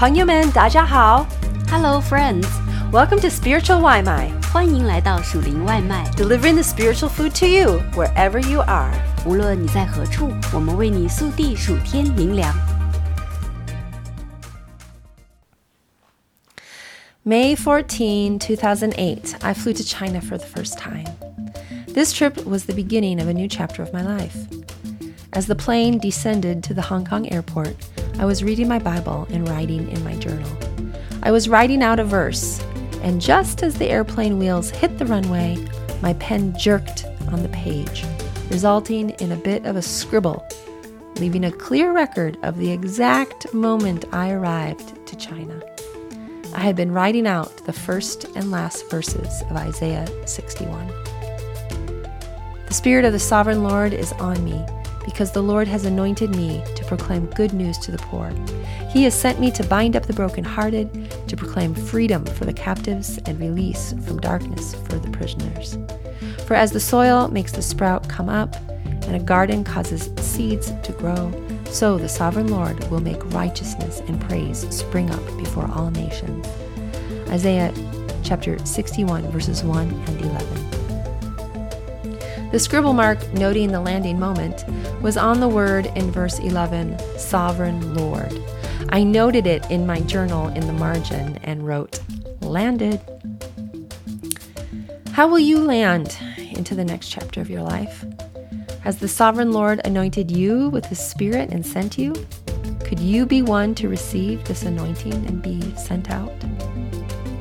朋友们，大家好。 Hello, friends！ Welcome to Spiritual 外卖欢迎来到属灵外卖。 delivering the spiritual food to you wherever you are. 无论你在何处，我们为你速递数天灵粮。 May 14, 2008, I flew to China for the first time. This trip was the beginning of a new chapter of my life. As the plane descended to the Hong Kong airport, I was reading my Bible and writing in my journal. I was writing out a verse, and just as the airplane wheels hit the runway, my pen jerked on the page, resulting in a bit of a scribble, leaving a clear record of the exact moment I arrived to China. I had been writing out the first and last verses of Isaiah 61. The Spirit of the Sovereign Lord is on me, because the Lord has anointed me to proclaim good news to the poor. He has sent me to bind up the brokenhearted, to proclaim freedom for the captives and release from darkness for the prisoners. For as the soil makes the sprout come up, and a garden causes seeds to grow, so the sovereign Lord will make righteousness and praise spring up before all nations. Isaiah chapter 61, verses 1 and 11. The scribble mark noting the landing moment was on the word in verse 11, Sovereign Lord. I noted it in my journal in the margin and wrote, Landed. How will you land into the next chapter of your life? Has the sovereign Lord anointed you with his Spirit and sent you? Could you be one to receive this anointing and be sent out?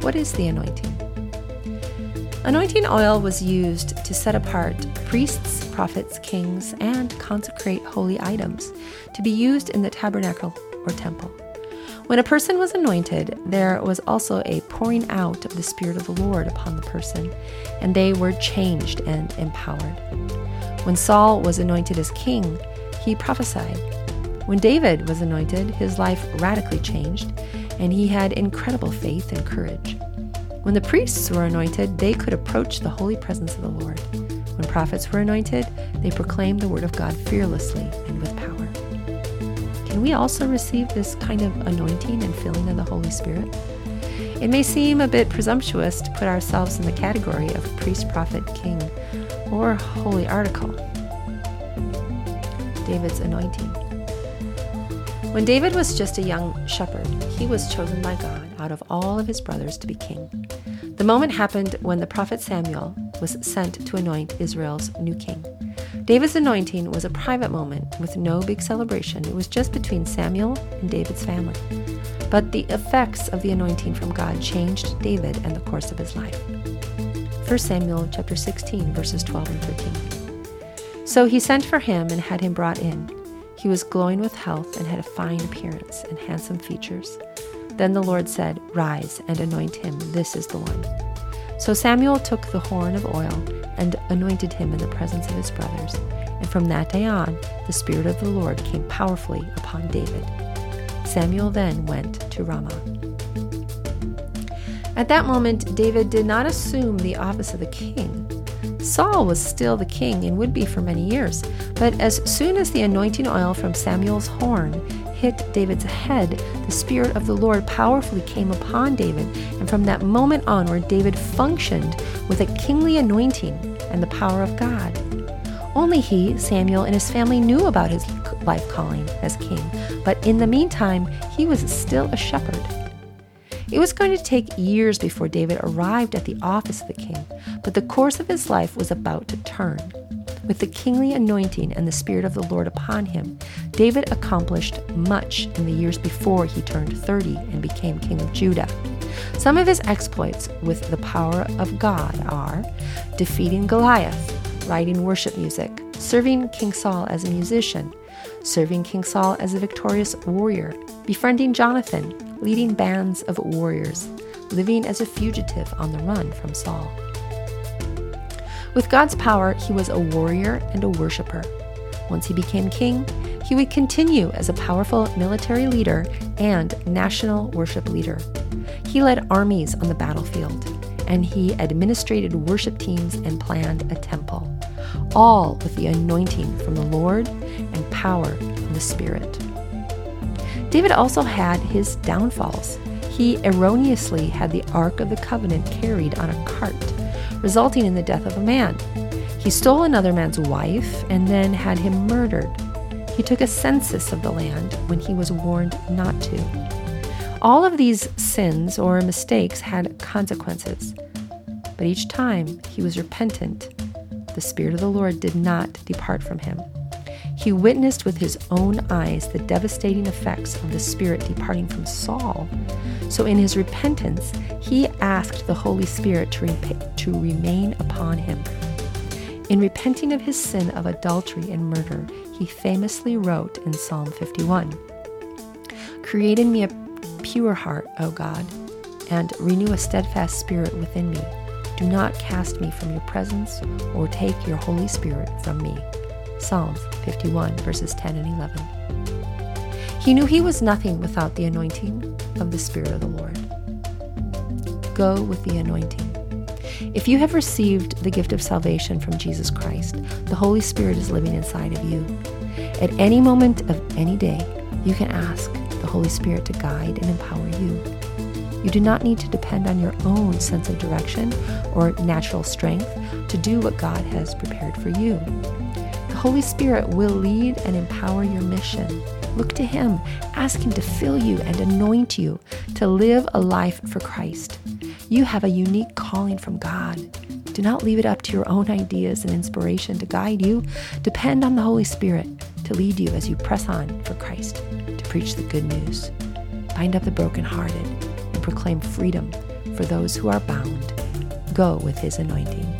What is the anointing? Anointing oil was used to set apart priests, prophets, kings, and consecrate holy items to be used in the tabernacle or temple. When a person was anointed, there was also a pouring out of the Spirit of the Lord upon the person, and they were changed and empowered. When Saul was anointed as king, he prophesied. When David was anointed, his life radically changed, and he had incredible faith and courage. When the priests were anointed, they could approach the holy presence of the Lord. When prophets were anointed, they proclaimed the word of God fearlessly and with power. Can we also receive this kind of anointing and filling of the Holy Spirit? It may seem a bit presumptuous to put ourselves in the category of priest, prophet, king, or holy article. David's anointing. When David was just a young shepherd, he was chosen by God out of all of his brothers to be king. The moment happened when the prophet Samuel was sent to anoint Israel's new king. David's anointing was a private moment with no big celebration. It was just between Samuel and David's family. But the effects of the anointing from God changed David and the course of his life. 1 Samuel chapter 16 verses 12 and 13. So he sent for him and had him brought in. He was glowing with health and had a fine appearance and handsome features. Then the Lord said, Rise and anoint him. This is the one. So Samuel took the horn of oil and anointed him in the presence of his brothers. And from that day on, the Spirit of the Lord came powerfully upon David. Samuel then went to Ramah. At that moment, David did not assume the office of the king. Saul was still the king and would be for many years. But as soon as the anointing oil from Samuel's horn hit David's head, the Spirit of the Lord powerfully came upon David, and from that moment onward, David functioned with a kingly anointing and the power of God. Only he, Samuel, and his family knew about his life calling as king, but in the meantime, he was still a shepherd. It was going to take years before David arrived at the office of the king, but the course of his life was about to turn. With the kingly anointing and the Spirit of the Lord upon him, David accomplished much in the years before he turned 30 and became king of Judah. Some of his exploits with the power of God are defeating Goliath, writing worship music, serving King Saul as a musician, serving King Saul as a victorious warrior, befriending Jonathan, leading bands of warriors, living as a fugitive on the run from Saul. With God's power, he was a warrior and a worshiper. Once he became king, he would continue as a powerful military leader and national worship leader. He led armies on the battlefield, and he administrated worship teams and planned a temple, all with the anointing from the Lord and power from the Spirit. David also had his downfalls. He erroneously had the Ark of the Covenant carried on a cart, resulting in the death of a man. He stole another man's wife and then had him murdered. He took a census of the land when he was warned not to. All of these sins or mistakes had consequences, but each time he was repentant, the Spirit of the Lord did not depart from him. He witnessed with his own eyes the devastating effects of the Spirit departing from Saul. So, in his repentance, he asked the Holy Spirit to, to remain upon him. In repenting of his sin of adultery and murder, he famously wrote in Psalm 51 Create in me a pure heart, O God, and renew a steadfast spirit within me. Do not cast me from your presence or take your Holy Spirit from me. Psalms 51, verses 10 and 11. He knew he was nothing without the anointing of the Spirit of the Lord. Go with the anointing. If you have received the gift of salvation from Jesus Christ, the Holy Spirit is living inside of you. At any moment of any day, you can ask the Holy Spirit to guide and empower you. You do not need to depend on your own sense of direction or natural strength to do what God has prepared for you. Holy Spirit will lead and empower your mission. Look to Him. Ask Him to fill you and anoint you to live a life for Christ. You have a unique calling from God. Do not leave it up to your own ideas and inspiration to guide you. Depend on the Holy Spirit to lead you as you press on for Christ to preach the good news. Bind up the brokenhearted and proclaim freedom for those who are bound. Go with His anointing.